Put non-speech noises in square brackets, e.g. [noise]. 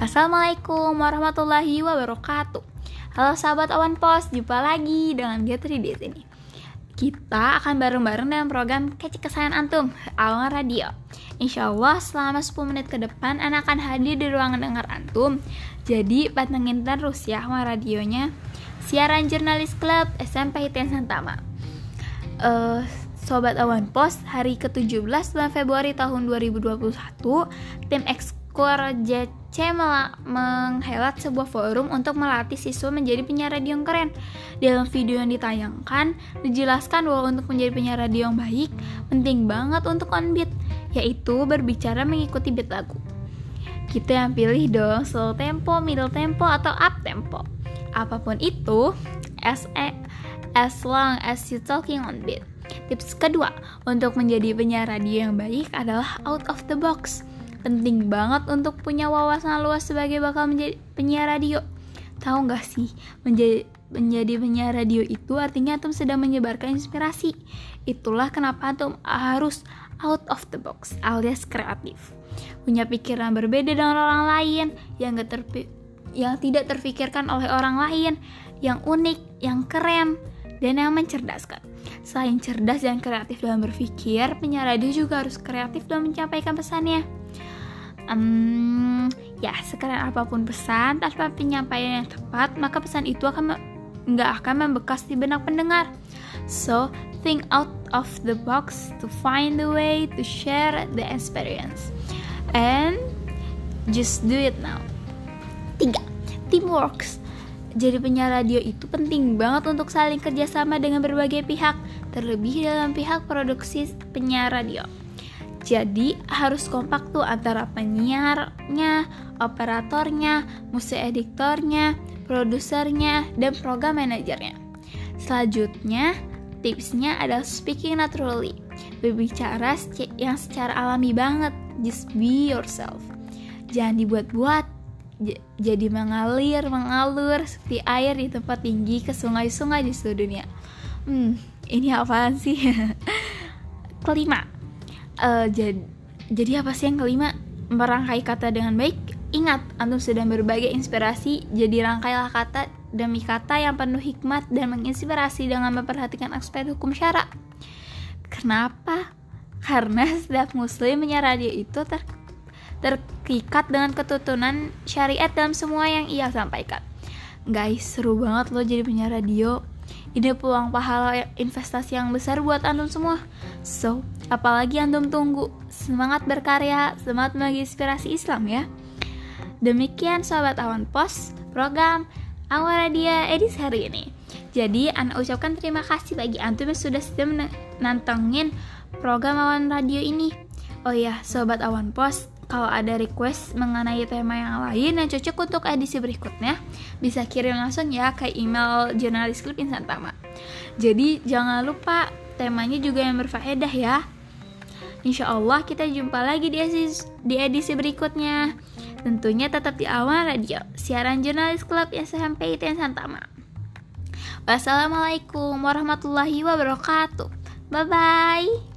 Assalamualaikum warahmatullahi wabarakatuh. Halo sahabat Awan Pos, jumpa lagi dengan Getri di sini. Kita akan bareng-bareng dalam program Kece Kesayangan Antum, Awan Radio. Insya Allah selama 10 menit ke depan Anak akan hadir di ruangan dengar Antum. Jadi pantengin terus ya sama radionya. Siaran Jurnalis Club SMP Hitian Santama. Uh, Sobat Awan Pos, hari ke-17 bulan Februari tahun 2021, tim Ekskor JC menghelat sebuah forum untuk melatih siswa menjadi penyiar radio yang keren. Dalam video yang ditayangkan, dijelaskan bahwa untuk menjadi penyiar radio yang baik, penting banget untuk on beat, yaitu berbicara mengikuti beat lagu. Kita yang pilih dong slow tempo, middle tempo, atau up tempo. Apa pun itu, as, as long as you talking on beat. Tips kedua, untuk menjadi penyiar radio yang baik adalah out of the box. Penting banget untuk punya wawasan luas sebagai bakal menjadi penyiar radio. Tahu nggak sih, menjadi menjadi penyiar radio itu artinya Atom sedang menyebarkan inspirasi. Itulah kenapa Atom harus out of the box alias kreatif. Punya pikiran berbeda dengan orang lain yang gak terpi yang tidak terfikirkan oleh orang lain, yang unik, yang keren, dan yang mencerdaskan. Selain cerdas dan kreatif dalam berpikir, penyiar radio juga harus kreatif dalam menyampaikan pesannya. Um, ya, sekarang apa pun pesan, tanpa penyampaian yang tepat, maka pesan itu akan nggak akan membekas di benak pendengar. So, think out of the box to find the way to share the experience. And just do it now. Tiga, teamwork jadi penyiar radio itu penting banget untuk saling kerjasama dengan berbagai pihak, terlebih dalam pihak produksi penyiar radio. Jadi harus kompak tuh antara penyiarnya, operatornya, musik editornya, produsernya, dan program manajernya. Selanjutnya, tipsnya adalah speaking naturally. Berbicara yang secara alami banget, just be yourself. Jangan dibuat-buat, jadi mengalir, mengalur seperti air di tempat tinggi ke sungai-sungai di seluruh dunia. Hmm, ini apaan sih? [laughs] kelima, uh, jad, jadi apa sih yang kelima? Merangkai kata dengan baik. Ingat, antum sedang berbagai inspirasi, jadi rangkailah kata demi kata yang penuh hikmat dan menginspirasi dengan memperhatikan aspek hukum syara. Kenapa? Karena setiap muslim menyerah dia itu ter terikat dengan ketutunan syariat dalam semua yang ia sampaikan. Guys, seru banget loh jadi penyiar radio. Ini peluang pahala investasi yang besar buat antum semua. So, apalagi antum tunggu? Semangat berkarya, semangat menginspirasi Islam ya. Demikian sahabat Awan Pos, program Awan Radio edisi hari ini. Jadi, Anda ucapkan terima kasih bagi antum yang sudah setia menantangin program Awan Radio ini. Oh ya, sobat Awan Pos, kalau ada request mengenai tema yang lain yang cocok untuk edisi berikutnya, bisa kirim langsung ya ke email jurnalis klip Insan Tama. Jadi jangan lupa temanya juga yang berfaedah ya. Insya Allah kita jumpa lagi di edisi, di edisi berikutnya. Tentunya tetap di awal radio, siaran jurnalis klub SMP ITN Santama. Wassalamualaikum warahmatullahi wabarakatuh. Bye bye.